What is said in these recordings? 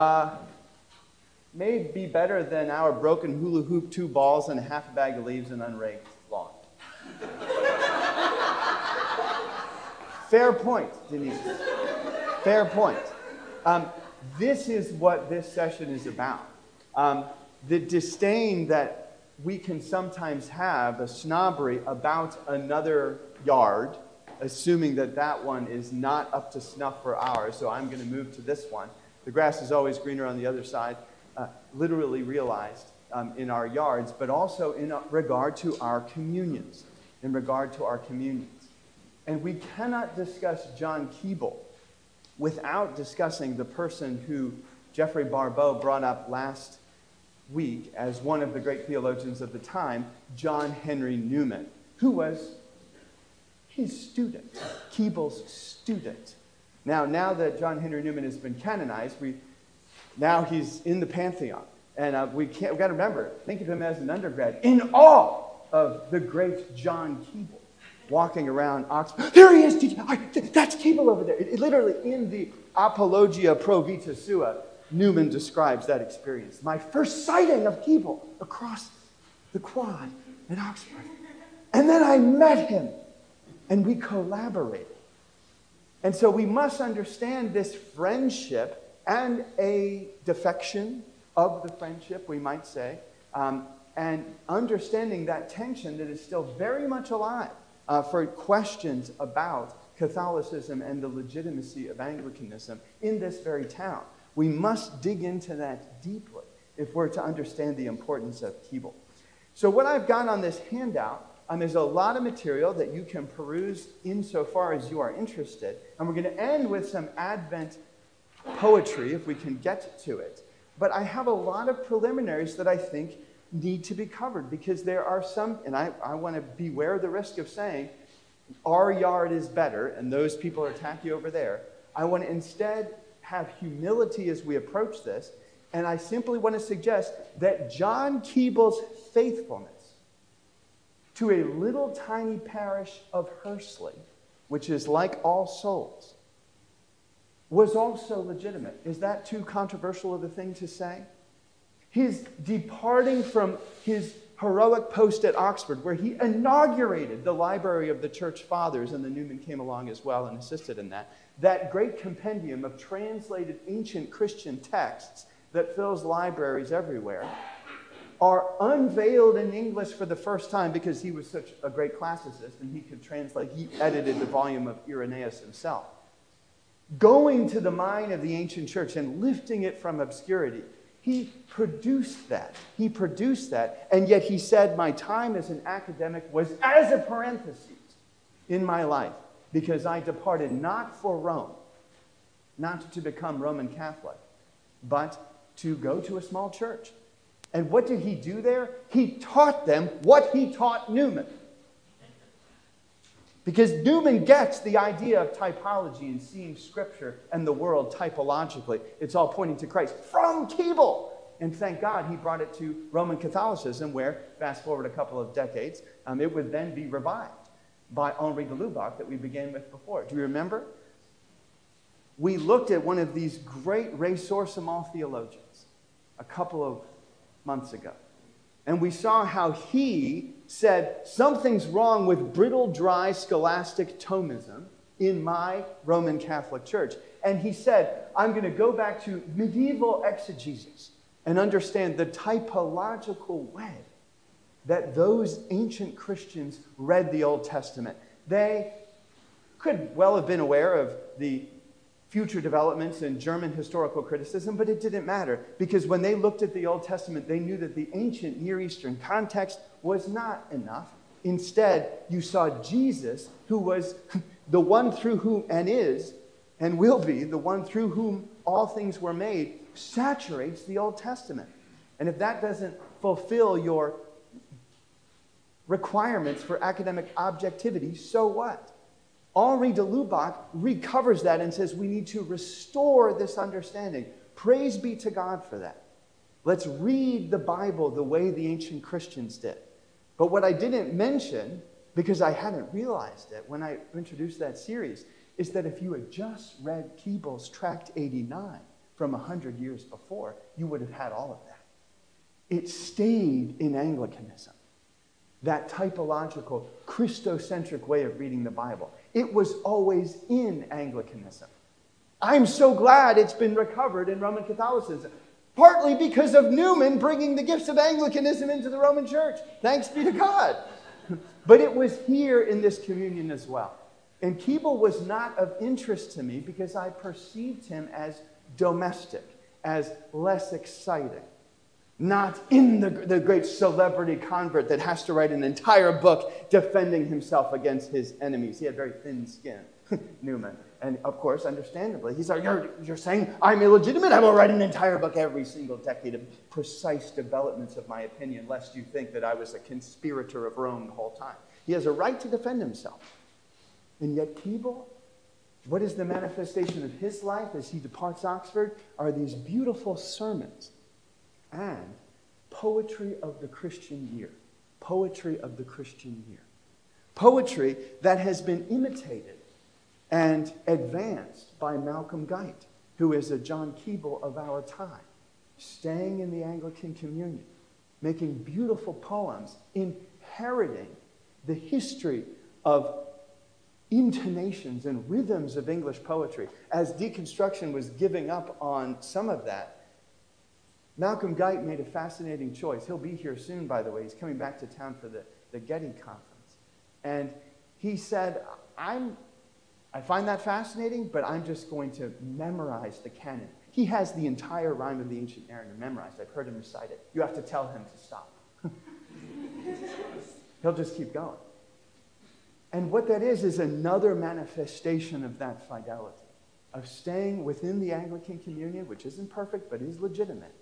uh, may be better than our broken hula hoop, two balls, and a half a bag of leaves and unraked lawn. Fair point, Denise. Fair point. Um, this is what this session is about. Um, the disdain that we can sometimes have, a snobbery about another yard, assuming that that one is not up to snuff for ours, so I'm going to move to this one. The grass is always greener on the other side, uh, literally realized um, in our yards, but also in regard to our communions. In regard to our communions. And we cannot discuss John Keble without discussing the person who Jeffrey Barbeau brought up last week as one of the great theologians of the time, John Henry Newman, who was his student, Keble's student. Now, now that John Henry Newman has been canonized, we, now he's in the pantheon. And uh, we can't, we've got to remember, think of him as an undergrad in awe of the great John Keble walking around Oxford. There he is! I, that's Keble over there. It, it, literally, in the Apologia Pro Vita Sua, Newman describes that experience. My first sighting of Keble across the quad at Oxford. And then I met him, and we collaborated. And so we must understand this friendship and a defection of the friendship, we might say, um, and understanding that tension that is still very much alive uh, for questions about Catholicism and the legitimacy of Anglicanism in this very town. We must dig into that deeply if we're to understand the importance of Keble. So, what I've got on this handout um, is a lot of material that you can peruse insofar as you are interested. And we're going to end with some Advent poetry if we can get to it. But I have a lot of preliminaries that I think need to be covered because there are some, and I, I want to beware the risk of saying, our yard is better and those people are tacky over there. I want to instead have humility as we approach this. And I simply want to suggest that John Keble's faithfulness to a little tiny parish of Hursley, which is like All Souls, was also legitimate. Is that too controversial of a thing to say? His departing from his heroic post at Oxford, where he inaugurated the library of the church fathers, and the Newman came along as well and assisted in that. That great compendium of translated ancient Christian texts that fills libraries everywhere are unveiled in English for the first time because he was such a great classicist and he could translate. He edited the volume of Irenaeus himself. Going to the mind of the ancient church and lifting it from obscurity. He produced that. He produced that. And yet he said, My time as an academic was as a parenthesis in my life because I departed not for Rome, not to become Roman Catholic, but to go to a small church and what did he do there? He taught them what he taught Newman. Because Newman gets the idea of typology and seeing Scripture and the world typologically. It's all pointing to Christ from Keble. And thank God he brought it to Roman Catholicism, where, fast forward a couple of decades, um, it would then be revived by Henri de Lubac that we began with before. Do you remember? We looked at one of these great ressourcement theologians a couple of months ago. And we saw how he said, Something's wrong with brittle, dry, scholastic Thomism in my Roman Catholic Church. And he said, I'm going to go back to medieval exegesis and understand the typological way that those ancient Christians read the Old Testament. They could well have been aware of the future developments in German historical criticism, but it didn't matter because when they looked at the Old Testament, they knew that the ancient Near Eastern context was not enough. Instead, you saw Jesus, who was the one through whom, and is, and will be, the one through whom all things were made, saturates the Old Testament. And if that doesn't fulfill your requirements for academic objectivity, so what? Henri de Lubac recovers that and says we need to restore this understanding. Praise be to God for that. Let's read the Bible the way the ancient Christians did. But what I didn't mention, because I hadn't realized it when I introduced that series, is that if you had just read Keble's Tract 89, from 100 years before, you would have had all of that. It stayed in Anglicanism, that typological, Christocentric way of reading the Bible. It was always in Anglicanism. I'm so glad it's been recovered in Roman Catholicism, partly because of Newman bringing the gifts of Anglicanism into the Roman Church. Thanks be to God. But it was here in this communion as well. And Keble was not of interest to me because I perceived him as domestic, as less exciting. Not in the, the great celebrity convert that has to write an entire book defending himself against his enemies. He had very thin skin, Newman. And of course, understandably, he's like, you're, you're saying I'm illegitimate? I will write an entire book every single decade of precise developments of my opinion, lest you think that I was a conspirator of Rome the whole time. He has a right to defend himself. And yet, Keble, what is the manifestation of his life as he departs Oxford? Are these beautiful sermons and poetry of the Christian year. Poetry of the Christian year. Poetry that has been imitated and advanced by Malcolm Guite, who is a John Keble of our time, staying in the Anglican Communion, making beautiful poems, inheriting the history of intonations and rhythms of English poetry. As deconstruction was giving up on some of that, Malcolm Guite made a fascinating choice. He'll be here soon, by the way. He's coming back to town for the, the Getty conference. And he said, I'm, I find that fascinating, but I'm just going to memorize the canon. He has the entire rime of the ancient mariner memorized. I've heard him recite it. You have to tell him to stop. He'll just keep going. And what that is, is another manifestation of that fidelity, of staying within the Anglican communion, which isn't perfect, but is legitimate,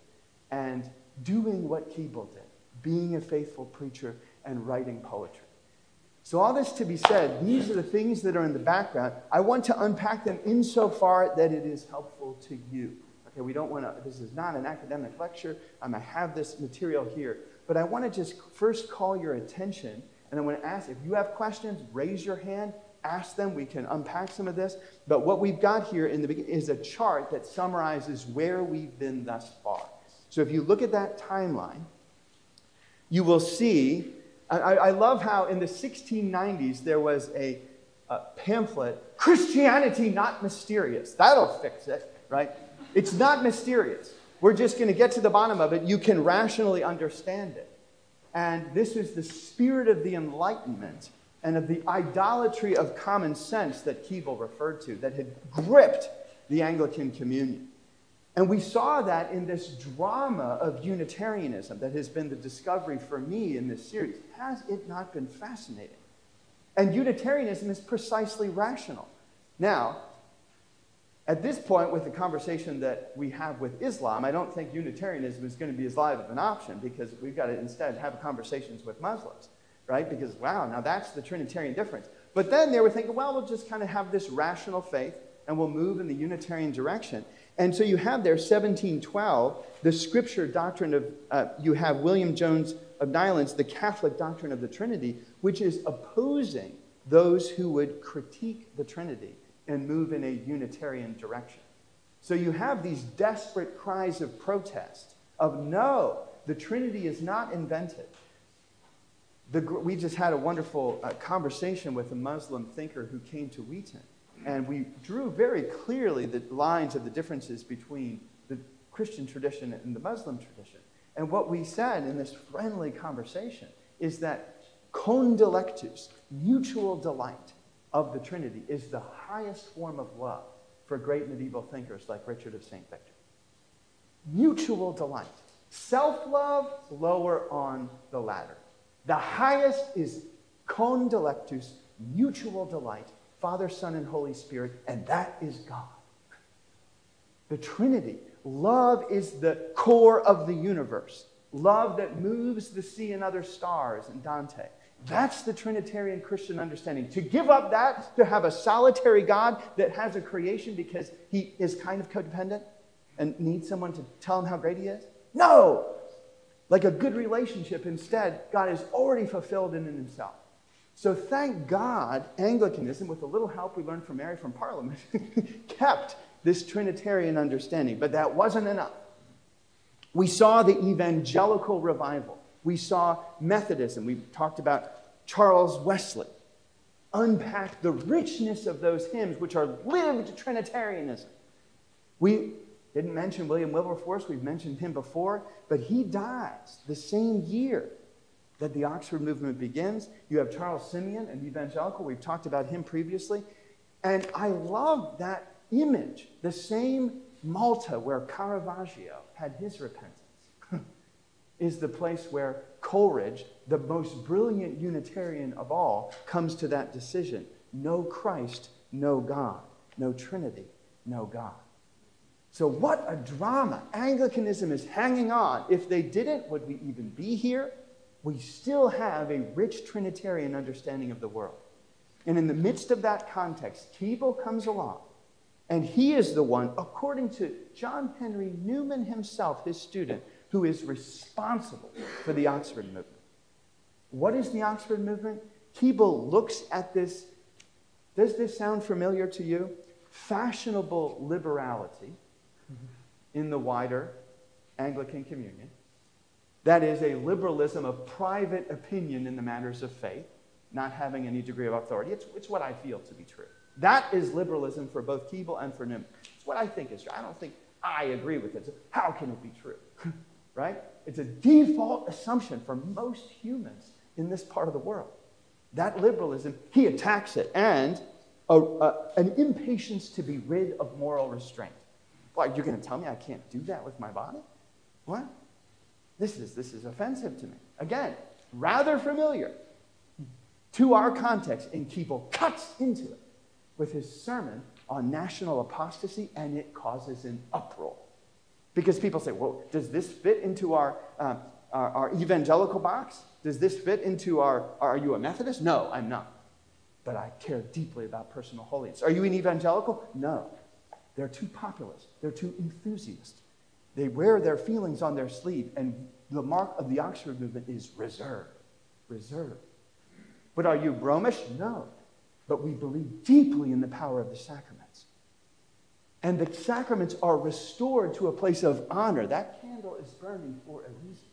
and doing what Keble did, being a faithful preacher and writing poetry. So, all this to be said, these are the things that are in the background. I want to unpack them insofar that it is helpful to you. Okay, we don't want to, this is not an academic lecture. Um, I have this material here. But I want to just first call your attention, and I want to ask if you have questions, raise your hand, ask them. We can unpack some of this. But what we've got here in the beginning is a chart that summarizes where we've been thus far. So if you look at that timeline, you will see. I, I love how in the 1690s there was a, a pamphlet Christianity Not Mysterious. That'll fix it, right? It's not mysterious. We're just going to get to the bottom of it. You can rationally understand it. And this is the spirit of the Enlightenment and of the idolatry of common sense that Keble referred to that had gripped the Anglican communion. And we saw that in this drama of Unitarianism that has been the discovery for me in this series. Has it not been fascinating? And Unitarianism is precisely rational. Now, at this point, with the conversation that we have with Islam, I don't think Unitarianism is going to be as live of an option because we've got to instead have conversations with Muslims, right? Because, wow, now that's the Trinitarian difference. But then they were thinking, well, we'll just kind of have this rational faith and we'll move in the Unitarian direction. And so you have there 1712, the scripture doctrine of, uh, you have William Jones of Nayland's, the Catholic doctrine of the Trinity, which is opposing those who would critique the Trinity and move in a Unitarian direction. So you have these desperate cries of protest of no, the Trinity is not invented. The, we just had a wonderful uh, conversation with a Muslim thinker who came to Wheaton and we drew very clearly the lines of the differences between the Christian tradition and the Muslim tradition. And what we said in this friendly conversation is that condilectus, mutual delight of the Trinity, is the highest form of love for great medieval thinkers like Richard of St. Victor. Mutual delight. Self love, lower on the ladder. The highest is condilectus, mutual delight Father, Son, and Holy Spirit, and that is God. The Trinity. Love is the core of the universe. Love that moves the sea and other stars in Dante. That's the Trinitarian Christian understanding. To give up that, to have a solitary God that has a creation because he is kind of codependent and needs someone to tell him how great he is? No! Like a good relationship, instead, God is already fulfilled in himself. So thank God, Anglicanism, with a little help we learned from Mary from Parliament, kept this Trinitarian understanding, but that wasn't enough. We saw the evangelical revival. We saw Methodism. We talked about Charles Wesley. Unpack the richness of those hymns, which are lived Trinitarianism. We didn't mention William Wilberforce, we've mentioned him before, but he dies the same year that the Oxford movement begins. You have Charles Simeon, an evangelical. We've talked about him previously. And I love that image, the same Malta where Caravaggio had his repentance, is the place where Coleridge, the most brilliant Unitarian of all, comes to that decision no Christ, no God, no Trinity, no God. So, what a drama. Anglicanism is hanging on. If they didn't, would we even be here? We still have a rich Trinitarian understanding of the world. And in the midst of that context, Keble comes along, and he is the one, according to John Henry Newman himself, his student, who is responsible for the Oxford movement. What is the Oxford movement? Keble looks at this. Does this sound familiar to you? Fashionable liberality in the wider Anglican communion. That is a liberalism of private opinion in the matters of faith, not having any degree of authority. It's, it's what I feel to be true. That is liberalism for both Keble and for Newman. It's what I think is true. I don't think I agree with it. So how can it be true? right? It's a default assumption for most humans in this part of the world. That liberalism, he attacks it, and a, a, an impatience to be rid of moral restraint. What, you're going to tell me I can't do that with my body? What? This is, this is offensive to me. Again, rather familiar to our context, and Keble cuts into it with his sermon on national apostasy, and it causes an uproar. Because people say, well, does this fit into our, uh, our, our, evangelical box? Does this fit into our, are you a Methodist? No, I'm not. But I care deeply about personal holiness. Are you an evangelical? No. They're too populist. They're too enthusiast. They wear their feelings on their sleeve, and the mark of the Oxford movement is reserve. Reserve. But are you Romish? No. But we believe deeply in the power of the sacraments. And the sacraments are restored to a place of honor. That candle is burning for a reason.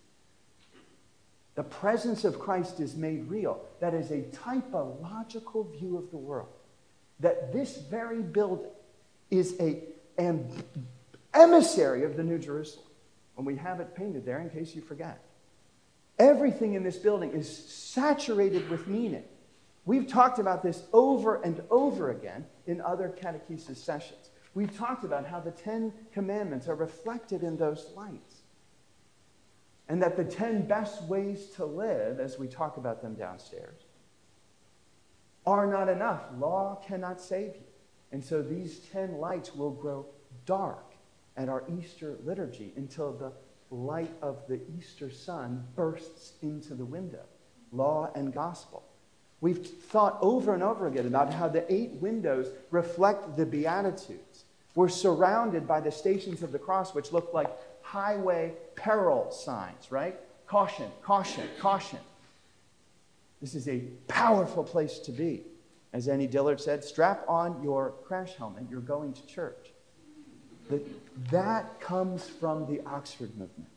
The presence of Christ is made real. That is a typological view of the world. That this very building is a, an emissary of the New Jerusalem. And we have it painted there in case you forget. Everything in this building is saturated with meaning. We've talked about this over and over again in other catechesis sessions. We've talked about how the Ten Commandments are reflected in those lights. And that the 10 best ways to live, as we talk about them downstairs, are not enough. Law cannot save you. And so these 10 lights will grow dark at our Easter liturgy until the light of the Easter sun bursts into the window. Law and gospel. We've thought over and over again about how the eight windows reflect the Beatitudes. We're surrounded by the stations of the cross, which look like highway peril signs, right? Caution, caution, caution. This is a powerful place to be. As Annie Dillard said, strap on your crash helmet, you're going to church. That, that comes from the Oxford movement.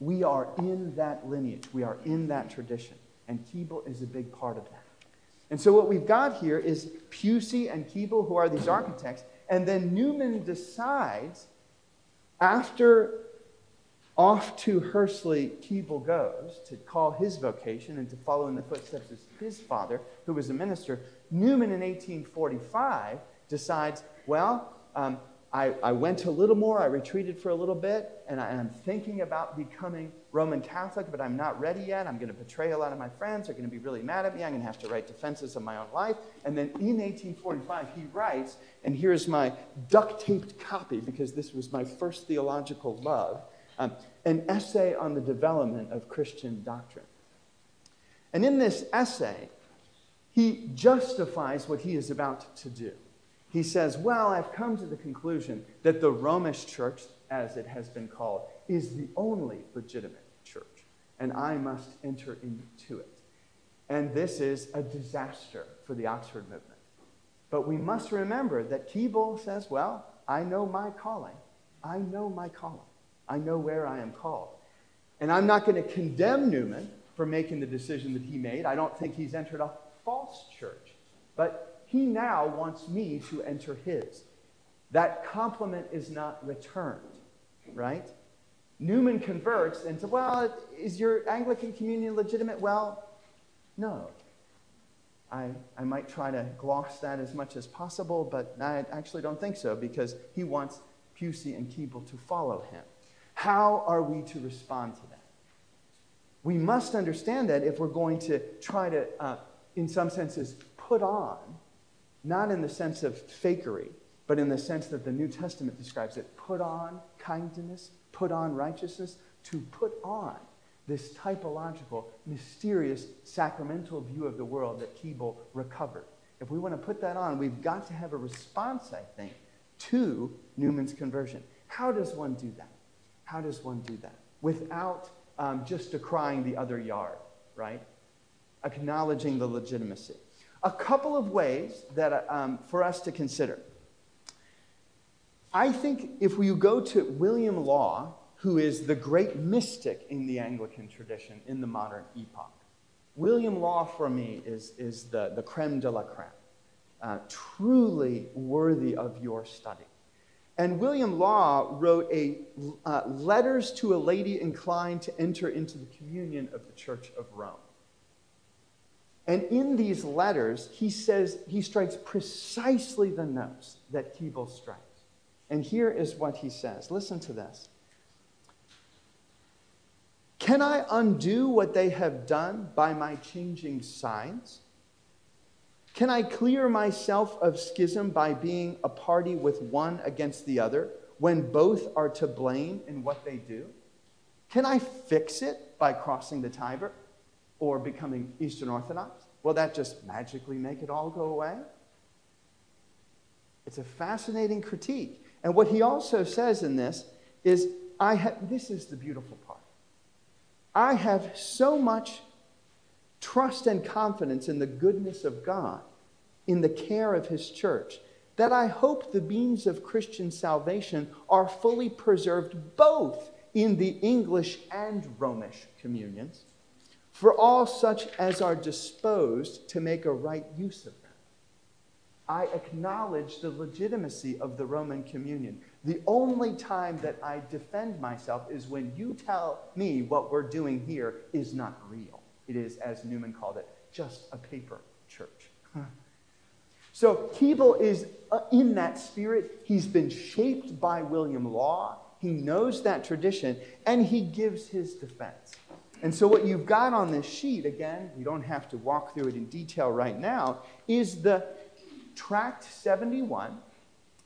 We are in that lineage, we are in that tradition, and Keble is a big part of that. And so what we've got here is Pusey and Keble, who are these architects, and then Newman decides, after off to Hursley Keble goes to call his vocation and to follow in the footsteps of his father, who was a minister, Newman in 1845 decides, well, um, I, I, went a little more, I retreated for a little bit, and I, am thinking about becoming Roman Catholic, but I'm not ready yet. I'm going to betray a lot of my friends. They're going to be really mad at me. I'm going to have to write defenses of my own life. And then in 1845, he writes, and here's my duct taped copy because this was my first theological love um, an essay on the development of Christian doctrine. And in this essay, he justifies what he is about to do. He says, Well, I've come to the conclusion that the Romish church, as it has been called, is the only legitimate church, and I must enter into it. And this is a disaster for the Oxford movement. But we must remember that Keble says, Well, I know my calling. I know my calling. I know where I am called. And I'm not going to condemn Newman for making the decision that he made. I don't think he's entered a false church. But he now wants me to enter his. That compliment is not returned, right? Newman converts says, Well, is your Anglican communion legitimate? Well, no. I, I might try to gloss that as much as possible, but I actually don't think so because he wants Pusey and Keble to follow him. How are we to respond to that? We must understand that if we're going to try to, uh, in some senses, put on, not in the sense of fakery, but in the sense that the New Testament describes it, put on kindness, put on righteousness, to put on this typological, mysterious, sacramental view of the world that Keble recovered. If we want to put that on, we've got to have a response, I think, to Newman's conversion. How does one do that? How does one do that? Without um, just decrying the other yard, right? Acknowledging the legitimacy. A couple of ways that um, for us to consider. I think if we go to William Law, who is the great mystic in the Anglican tradition in the modern epoch, William Law for me is, is the, the creme de la creme, uh, truly worthy of your study. And William Law wrote a uh, letters to a lady inclined to enter into the communion of the Church of Rome. And in these letters, he says he strikes precisely the notes that Keble strikes. And here is what he says. Listen to this. Can I undo what they have done by my changing sides? Can I clear myself of schism by being a party with one against the other when both are to blame in what they do? Can I fix it by crossing the Tiber or becoming Eastern Orthodox? Will that just magically make it all go away? It's a fascinating critique. And what he also says in this is, I have, this is the beautiful part. I have so much trust and confidence in the goodness of God, in the care of his church, that I hope the beams of Christian salvation are fully preserved both in the English and Romish communions, for all such as are disposed to make a right use of them. I acknowledge the legitimacy of the Roman communion. The only time that I defend myself is when you tell me what we're doing here is not real. It is, as Newman called it, just a paper church. so Keble is uh, in that spirit. He's been shaped by William Law. He knows that tradition, and he gives his defense. And so, what you've got on this sheet, again, we don't have to walk through it in detail right now, is the Tract 71,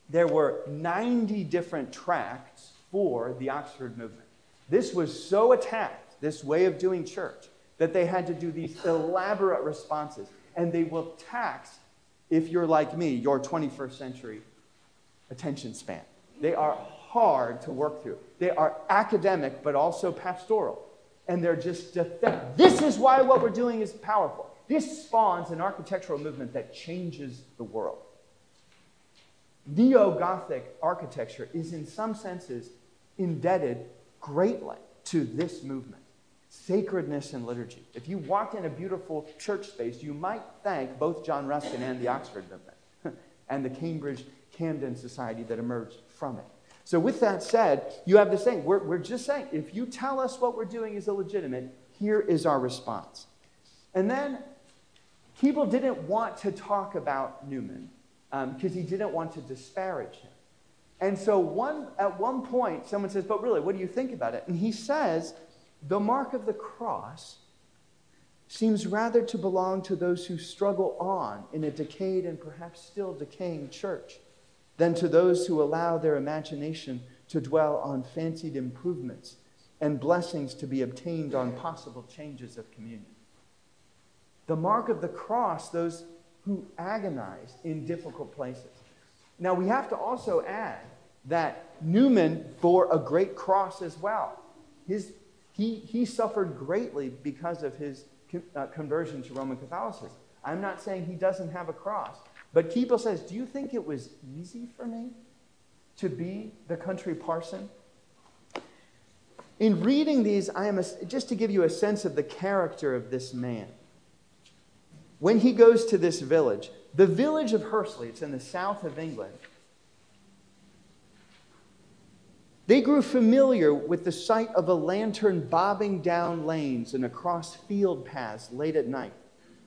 there were 90 different tracts for the Oxford movement. This was so attacked, this way of doing church, that they had to do these elaborate responses. And they will tax, if you're like me, your 21st century attention span. They are hard to work through. They are academic, but also pastoral. And they're just defend. This is why what we're doing is powerful. This spawns an architectural movement that changes the world. Neo Gothic architecture is, in some senses, indebted greatly to this movement sacredness and liturgy. If you walked in a beautiful church space, you might thank both John Ruskin and the Oxford movement and the Cambridge Camden Society that emerged from it. So, with that said, you have the saying we're, we're just saying if you tell us what we're doing is illegitimate, here is our response. And then Keble didn't want to talk about Newman because um, he didn't want to disparage him. And so one, at one point, someone says, But really, what do you think about it? And he says, The mark of the cross seems rather to belong to those who struggle on in a decayed and perhaps still decaying church than to those who allow their imagination to dwell on fancied improvements and blessings to be obtained on possible changes of communion. The mark of the cross, those who agonize in difficult places. Now, we have to also add that Newman bore a great cross as well. His, he, he suffered greatly because of his uh, conversion to Roman Catholicism. I'm not saying he doesn't have a cross, but Keble says, Do you think it was easy for me? to be the country parson? In reading these, I am a, just to give you a sense of the character of this man. When he goes to this village, the village of Hursley, it's in the south of England, they grew familiar with the sight of a lantern bobbing down lanes and across field paths late at night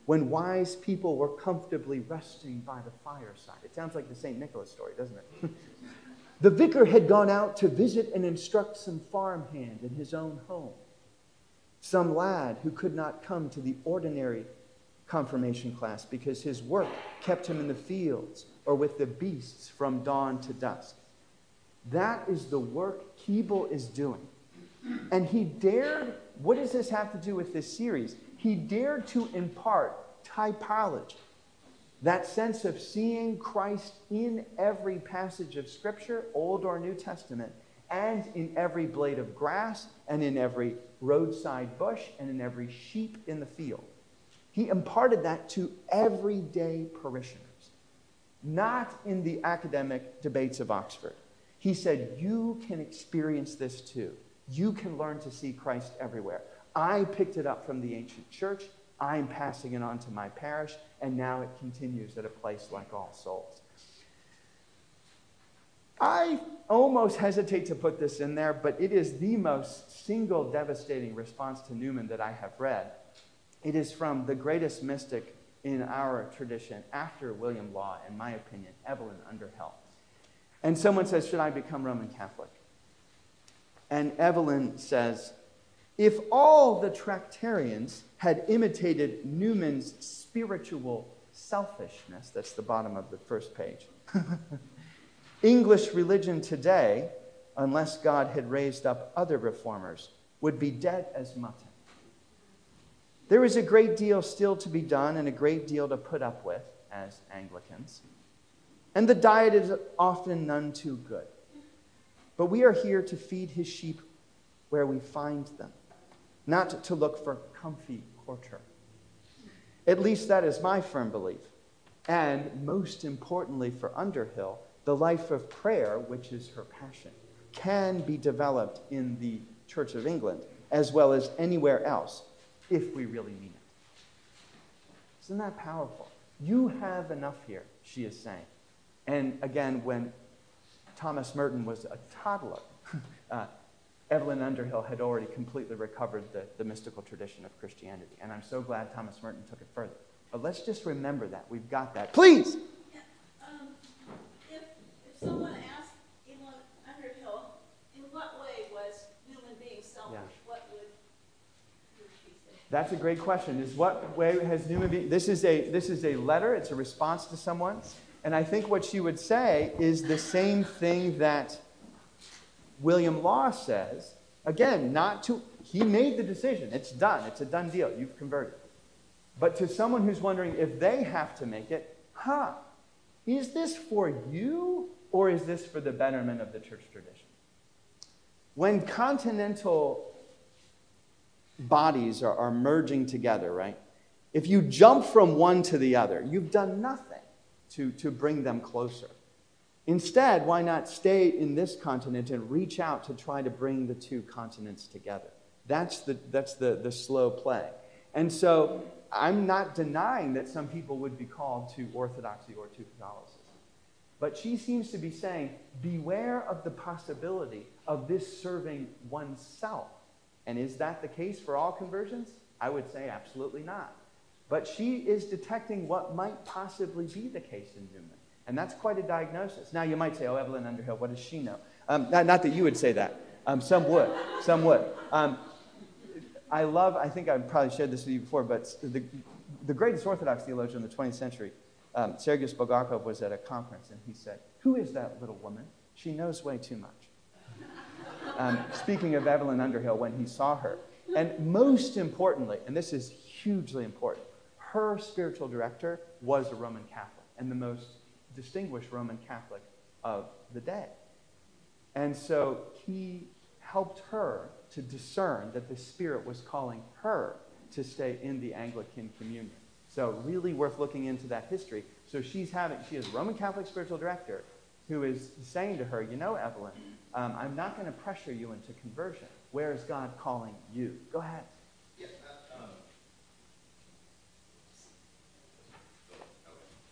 when wise people were comfortably resting by the fireside. It sounds like the St. Nicholas story, doesn't it? The vicar had gone out to visit and instruct some farmhand in his own home, some lad who could not come to the ordinary confirmation class because his work kept him in the fields or with the beasts from dawn to dusk. That is the work Keble is doing. And he dared, what does this have to do with this series? He dared to impart typology that sense of seeing Christ in every passage of Scripture, Old or New Testament, and in every blade of grass, and in every roadside bush, and in every sheep in the field. He imparted that to everyday parishioners, not in the academic debates of Oxford. He said, You can experience this too. You can learn to see Christ everywhere. I picked it up from the ancient church. I'm passing it on to my parish, and now it continues at a place like All Souls. I almost hesitate to put this in there, but it is the most single devastating response to Newman that I have read. It is from the greatest mystic in our tradition after William Law, in my opinion, Evelyn Underhill. And someone says, Should I become Roman Catholic? And Evelyn says, If all the Tractarians had imitated Newman's spiritual selfishness. That's the bottom of the first page. English religion today, unless God had raised up other reformers, would be dead as mutton. There is a great deal still to be done and a great deal to put up with as Anglicans. And the diet is often none too good. But we are here to feed his sheep where we find them, not to look for comfy quarter. At least that is my firm belief. And most importantly for Underhill, the life of prayer, which is her passion, can be developed in the Church of England as well as anywhere else if we really mean it. Isn't that powerful? You have enough here, she is saying. And again, when Thomas Merton was a toddler, uh, Evelyn Underhill had already completely recovered the, the mystical tradition of Christianity. And I'm so glad Thomas Merton took it further. But let's just remember that. We've got that. Please! Yeah, um, if, if someone asked Evelyn Underhill, in what way was Newman being selfish, yeah. what would she say? That's a great question. Is what way has Newman been? This is a this is a letter. It's a response to someone, and I think what she would say is the same thing that William Law says, again, not to, he made the decision. It's done. It's a done deal. You've converted. But to someone who's wondering if they have to make it, huh, is this for you or is this for the betterment of the church tradition? When continental bodies are, are merging together, right? If you jump from one to the other, you've done nothing to, to bring them closer. Instead, why not stay in this continent and reach out to try to bring the two continents together? That's the, that's the, the slow play. And so I'm not denying that some people would be called to orthodoxy or to Catholicism. But she seems to be saying, beware of the possibility of this serving oneself. And is that the case for all conversions? I would say absolutely not. But she is detecting what might possibly be the case in Newman. And that's quite a diagnosis. Now, you might say, oh, Evelyn Underhill, what does she know? Um, not, not, that you would say that. Um, some would. Some would. Um, I love, I think I've probably shared this with you before, but the, the greatest Orthodox theologian of the 20th century, um, Sergius Bulgakov, was at a conference and he said, Who is that little woman? She knows way too much. Um, speaking of Evelyn Underhill, when he saw her. And most importantly, and this is hugely important, her spiritual director was a Roman Catholic and the most distinguished Roman Catholic of the day. And so he helped her to discern that the Spirit was calling her to stay in the Anglican communion. So really worth looking into that history. So she's having, she is Roman Catholic spiritual director, who is saying to her, You know, Evelyn, um, I'm not going to pressure you into conversion. Where is God calling you? Go ahead. Yeah, uh, um,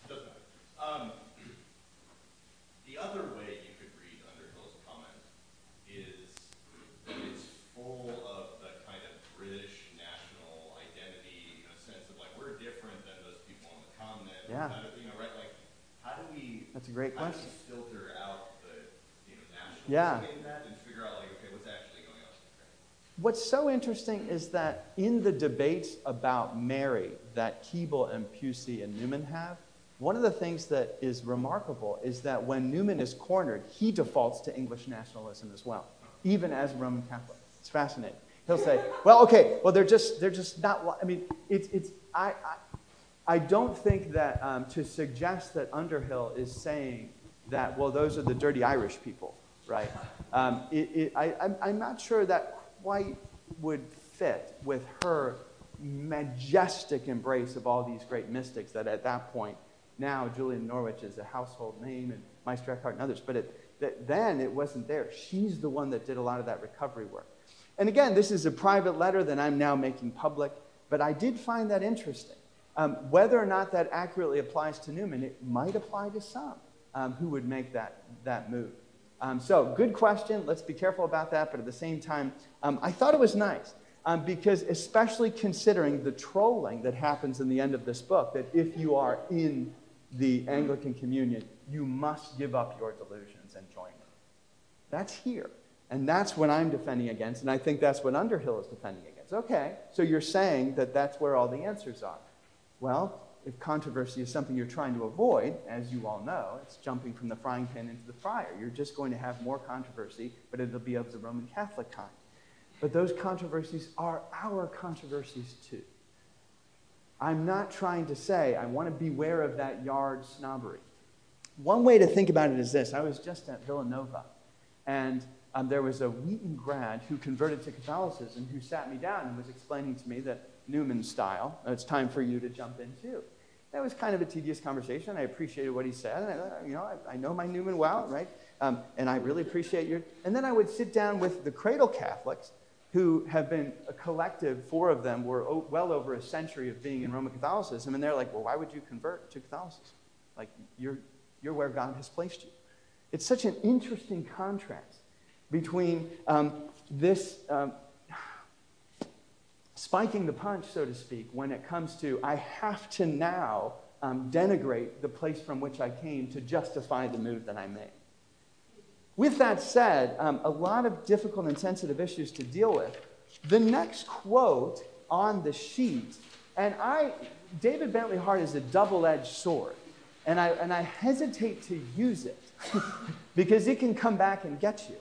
doesn't matter. Um, the other way you could read Underhill's comment is that it's full of the kind of British national identity, in a sense of like we're different than those people on the continent. Yeah. How do- you know, right? Like, how do we? That's a great how do question. filter out the you know nationalism Yeah. that and figure out like okay, what's actually going on? What's so interesting is that in the debates about Mary that Keble and Pusey and Newman have, one of the things that is remarkable is that when Newman is cornered, he defaults to English nationalism as well, even as a Roman Catholic. It's fascinating. He'll say, "Well, okay, well they're just they're just not. I mean, it's it's I." I I don't think that um, to suggest that Underhill is saying that, well, those are the dirty Irish people, right? Um, it, it, I, I'm, not sure that quite would fit with her majestic embrace of all these great mystics that at that point, now Julian Norwich is a household name and Meister Eckhart and others, but it, that, then it wasn't there. She's the one that did a lot of that recovery work. And again, this is a private letter that I'm now making public, but I did find that interesting. Um, whether or not that accurately applies to Newman, it might apply to some um, who would make that, that move. Um, so, good question. Let's be careful about that. But at the same time, um, I thought it was nice um, because, especially considering the trolling that happens in the end of this book, that if you are in the Anglican communion, you must give up your delusions and join me. That's here. And that's what I'm defending against. And I think that's what Underhill is defending against. Okay, so you're saying that that's where all the answers are. Well, if controversy is something you're trying to avoid, as you all know, it's jumping from the frying pan into the fryer. You're just going to have more controversy, but it'll be of the Roman Catholic kind. But those controversies are our controversies too. I'm not trying to say I want to beware of that yard snobbery. One way to think about it is this I was just at Villanova, and um, there was a Wheaton grad who converted to Catholicism who sat me down and was explaining to me that Newman style, it's time for you to jump in too. That was kind of a tedious conversation. I appreciated what he said. And I, you know, I, I know my Newman well, right? Um, and I really appreciate your. And then I would sit down with the cradle Catholics, who have been a collective, four of them were o- well over a century of being in Roman Catholicism. And they're like, well, why would you convert to Catholicism? Like, you're, you're where God has placed you. It's such an interesting contrast between um, this um, spiking the punch, so to speak, when it comes to I have to now um, denigrate the place from which I came to justify the move that I made. With that said, um, a lot of difficult and sensitive issues to deal with. The next quote on the sheet, and I, David Bentley Hart is a double edged sword, and I, and I hesitate to use it because it can come back and get you.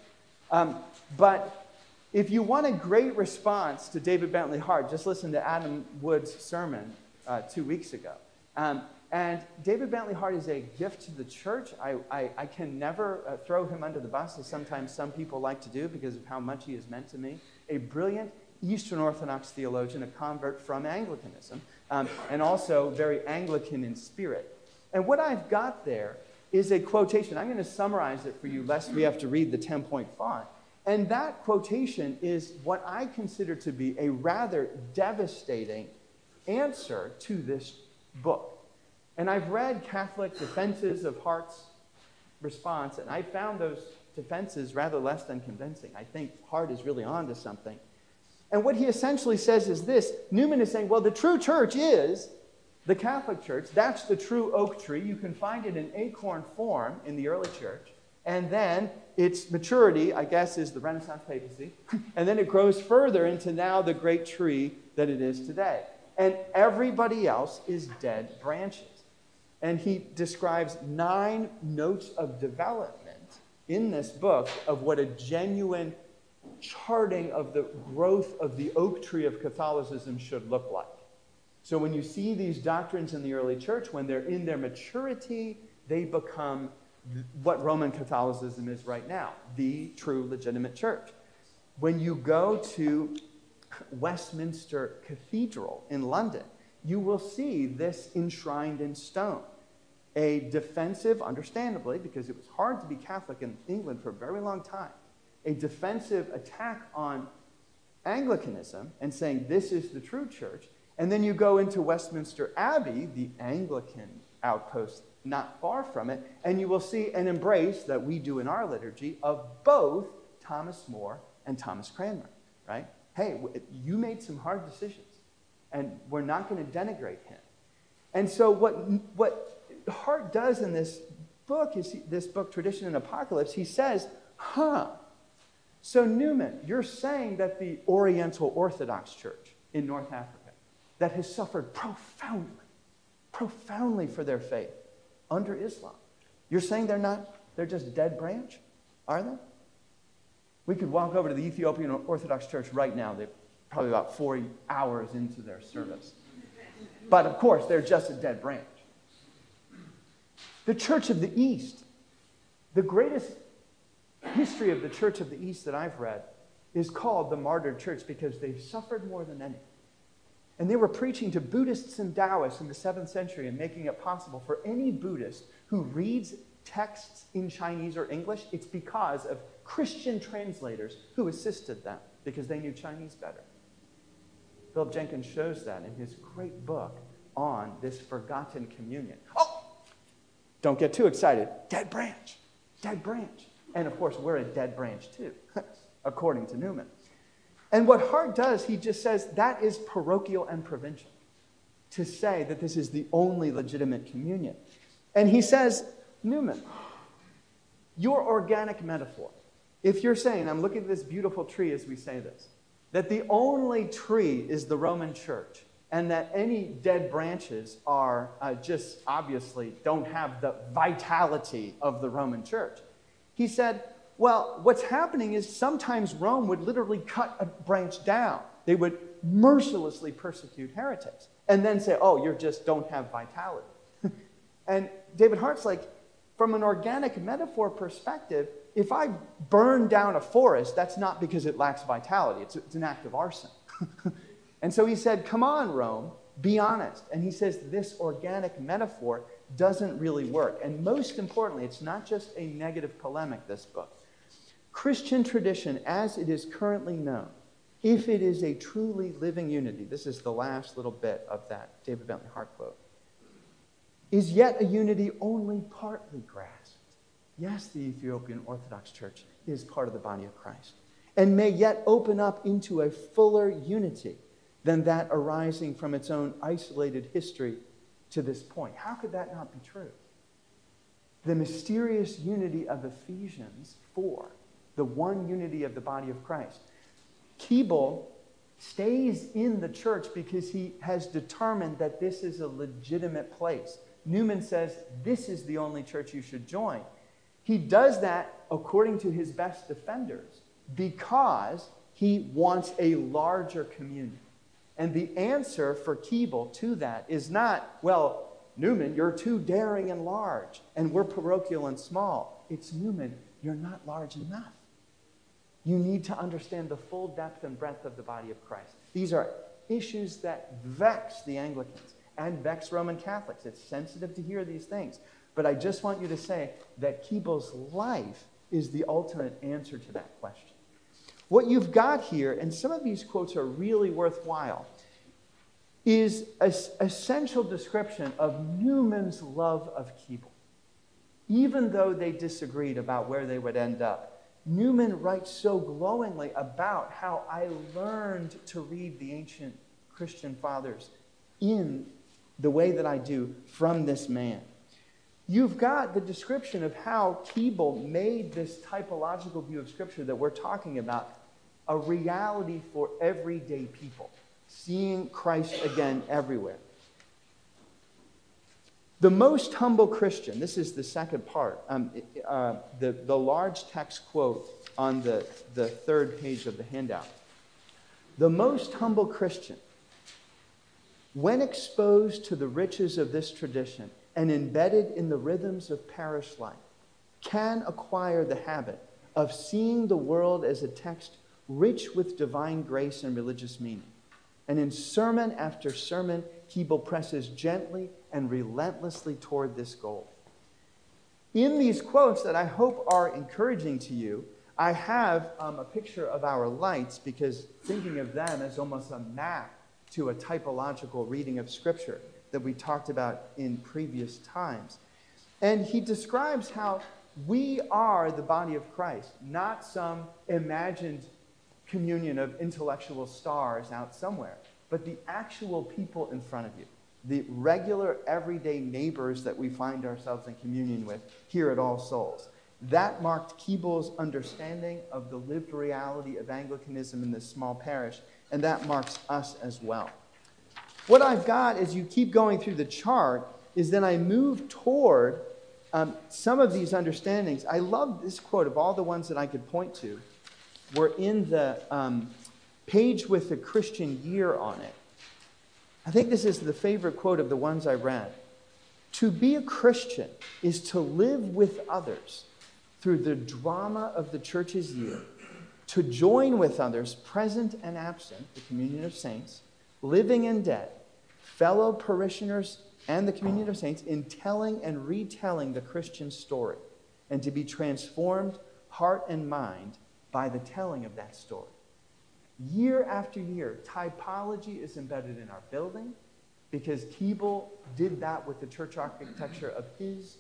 Um, but if you want a great response to David Bentley Hart, just listen to Adam Wood's sermon uh, two weeks ago. Um, and David Bentley Hart is a gift to the church. I, I, I can never uh, throw him under the bus, as sometimes some people like to do because of how much he has meant to me. A brilliant Eastern Orthodox theologian, a convert from Anglicanism, um, and also very Anglican in spirit. And what I've got there is a quotation. I'm going to summarize it for you, lest we have to read the 10 point font. And that quotation is what I consider to be a rather devastating answer to this book. And I've read Catholic defenses of Hart's response, and I found those defenses rather less than convincing. I think Hart is really on to something. And what he essentially says is this Newman is saying, well, the true church is the Catholic Church. That's the true oak tree. You can find it in acorn form in the early church. And then its maturity, I guess, is the Renaissance papacy. and then it grows further into now the great tree that it is today. And everybody else is dead branches. And he describes nine notes of development in this book of what a genuine charting of the growth of the oak tree of Catholicism should look like. So when you see these doctrines in the early church, when they're in their maturity, they become what Roman Catholicism is right now the true legitimate church. When you go to Westminster Cathedral in London, you will see this enshrined in stone. a defensive, understandably, because it was hard to be Catholic in England for a very long time, a defensive attack on Anglicanism and saying this is the true church. And then you go into Westminster Abbey, the Anglican outpost not far from it, and you will see an embrace that we do in our liturgy of both Thomas More and Thomas Cranmer, right? Hey, you made some hard decisions, and we're not going to denigrate him. And so, what, what Hart does in this book is this book, Tradition and Apocalypse, he says, huh, so Newman, you're saying that the Oriental Orthodox Church in North Africa, that has suffered profoundly, profoundly for their faith under Islam, you're saying they're not, they're just dead branch? Are they? We could walk over to the Ethiopian Orthodox Church right now. They're probably about 40 hours into their service. But of course, they're just a dead branch. The Church of the East, the greatest history of the Church of the East that I've read is called the martyred church because they've suffered more than any. And they were preaching to Buddhists and Taoists in the 7th century and making it possible for any Buddhist who reads texts in Chinese or English, it's because of Christian translators who assisted them because they knew Chinese better. Philip Jenkins shows that in his great book on this forgotten communion. Oh, don't get too excited. Dead branch, dead branch. And of course, we're a dead branch too, according to Newman. And what Hart does, he just says that is parochial and provincial to say that this is the only legitimate communion. And he says, Newman, your organic metaphor, if you're saying, I'm looking at this beautiful tree as we say this, that the only tree is the Roman church, and that any dead branches are uh, just obviously don't have the vitality of the Roman church. He said, Well, what's happening is sometimes Rome would literally cut a branch down. They would mercilessly persecute heretics and then say, Oh, you just don't have vitality. and David Hart's like, from an organic metaphor perspective, if I burn down a forest, that's not because it lacks vitality, it's, it's an act of arson. and so he said, Come on, Rome, be honest. And he says, This organic metaphor doesn't really work. And most importantly, it's not just a negative polemic, this book. Christian tradition, as it is currently known, if it is a truly living unity, this is the last little bit of that David Bentley Hart quote, is yet a unity only partly grasped. Yes, the Ethiopian Orthodox Church is part of the body of Christ and may yet open up into a fuller unity than that arising from its own isolated history to this point. How could that not be true? The mysterious unity of Ephesians 4, the one unity of the body of Christ. Keble stays in the church because he has determined that this is a legitimate place. Newman says this is the only church you should join. He does that according to his best defenders because he wants a larger communion. And the answer for Keble to that is not, well, Newman, you're too daring and large, and we're parochial and small. It's Newman, you're not large enough. You need to understand the full depth and breadth of the body of Christ. These are issues that vex the Anglicans and vex Roman Catholics. It's sensitive to hear these things. But I just want you to say that Keble's life is the ultimate answer to that question. What you've got here, and some of these quotes are really worthwhile, is an essential description of Newman's love of Keble. Even though they disagreed about where they would end up, Newman writes so glowingly about how I learned to read the ancient Christian fathers in the way that I do from this man. You've got the description of how Keble made this typological view of Scripture that we're talking about a reality for everyday people, seeing Christ again everywhere. The most humble Christian, this is the second part, um, uh, the, the large text quote on the, the third page of the handout. The most humble Christian, when exposed to the riches of this tradition, and embedded in the rhythms of parish life, can acquire the habit of seeing the world as a text rich with divine grace and religious meaning. And in sermon after sermon, Keble presses gently and relentlessly toward this goal. In these quotes that I hope are encouraging to you, I have um, a picture of our lights because thinking of them as almost a map to a typological reading of Scripture that we talked about in previous times. And he describes how we are the body of Christ, not some imagined communion of intellectual stars out somewhere, but the actual people in front of you, the regular, everyday neighbors that we find ourselves in communion with here at All Souls. That marked Keble's understanding of the lived reality of Anglicanism in this small parish, and that marks us as well. What I've got as you keep going through the chart is then I move toward um, some of these understandings. I love this quote of all the ones that I could point to were in the um, page with the Christian year on it. I think this is the favorite quote of the ones I read. To be a Christian is to live with others through the drama of the church's year, to join with others, present and absent, the communion of saints, living and dead, fellow parishioners and the communion of saints, in telling and retelling the Christian story, and to be transformed, heart and mind, by the telling of that story. Year after year, typology is embedded in our building because Keble did that with the church architecture of his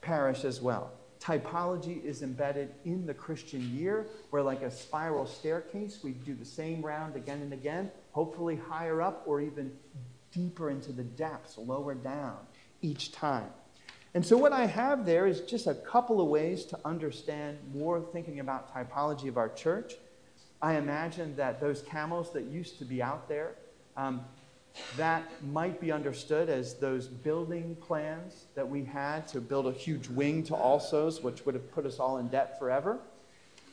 parish as well. Typology is embedded in the Christian year, where, like a spiral staircase, we do the same round again and again, hopefully higher up or even deeper into the depths, lower down each time. And so, what I have there is just a couple of ways to understand more thinking about typology of our church. I imagine that those camels that used to be out there, um, that might be understood as those building plans that we had to build a huge wing to All Souls, which would have put us all in debt forever.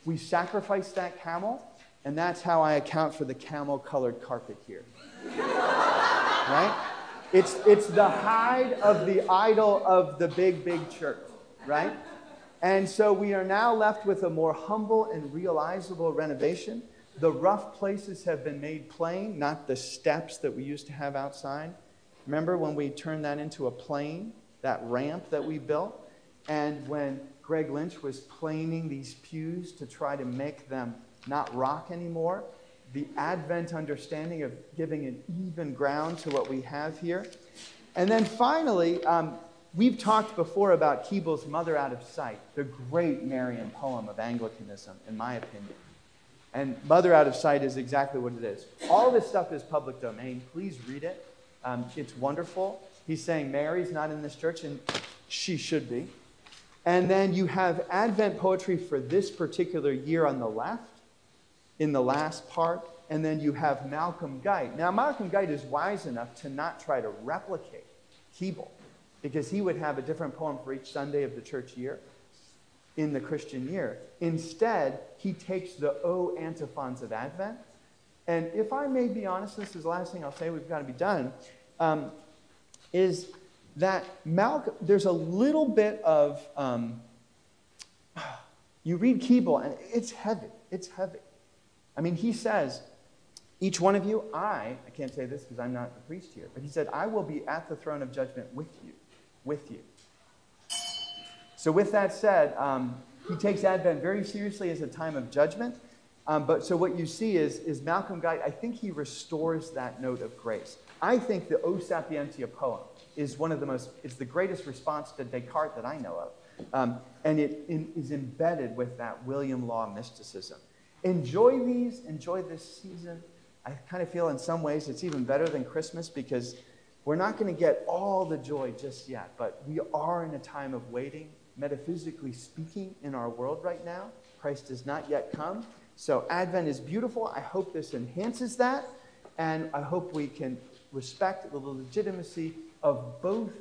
We sacrificed that camel, and that's how I account for the camel colored carpet here. right? It's, it's the hide of the idol of the big, big church, right? And so we are now left with a more humble and realizable renovation. The rough places have been made plain, not the steps that we used to have outside. Remember when we turned that into a plane, that ramp that we built? And when Greg Lynch was planing these pews to try to make them not rock anymore, the Advent understanding of giving an even ground to what we have here. And then finally, um, we've talked before about Keble's Mother Out of Sight, the great Marian poem of Anglicanism, in my opinion. And Mother Out of Sight is exactly what it is. All this stuff is public domain. Please read it. Um, it's wonderful. He's saying Mary's not in this church, and she should be. And then you have Advent poetry for this particular year on the left in the last part. And then you have Malcolm Guite. Now, Malcolm Guite is wise enough to not try to replicate Keble because he would have a different poem for each Sunday of the church year in the Christian year. Instead, he takes the O antiphons of Advent. And if I may be honest, this is the last thing I'll say, we've got to be done, um, is that Malcolm, there's a little bit of, um, you read Keble and it's heavy. It's heavy. I mean, he says, each one of you, I, I can't say this because I'm not the priest here, but he said, I will be at the throne of judgment with you, with you. So, with that said, um, he takes Advent very seriously as a time of judgment. Um, but so what you see is, is Malcolm Guite, I think he restores that note of grace. I think the O Sapientia poem is one of the most, it's the greatest response to Descartes that I know of. Um, and it in, is embedded with that William Law mysticism. Enjoy these, enjoy this season. I kind of feel in some ways it's even better than Christmas because we're not going to get all the joy just yet, but we are in a time of waiting, metaphysically speaking, in our world right now. Christ has not yet come. So Advent is beautiful. I hope this enhances that, and I hope we can respect the legitimacy of both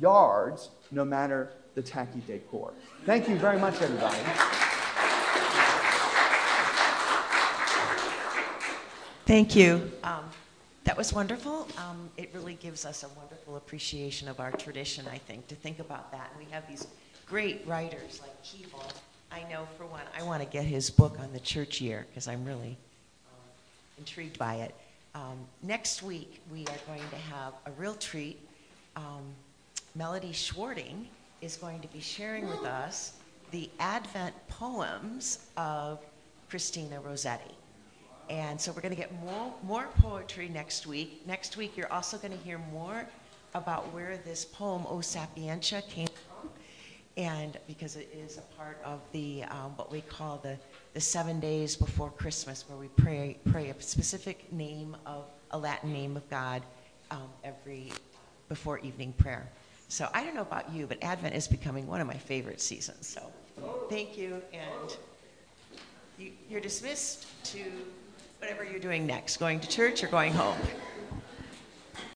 yards, no matter the tacky decor. Thank you very much, everybody. Thank you. Um, that was wonderful. Um, it really gives us a wonderful appreciation of our tradition, I think, to think about that. And we have these great writers like Keble. I know, for one, I want to get his book on the church year because I'm really um, intrigued by it. Um, next week, we are going to have a real treat. Um, Melody Schwarting is going to be sharing with us the Advent poems of Christina Rossetti. And so we're going to get more, more poetry next week. Next week, you're also going to hear more about where this poem, O Sapientia, came from. And because it is a part of the, um, what we call the, the seven days before Christmas, where we pray, pray a specific name of, a Latin name of God um, every, before evening prayer. So I don't know about you, but Advent is becoming one of my favorite seasons. So thank you, and you, you're dismissed to whatever you're doing next, going to church or going home.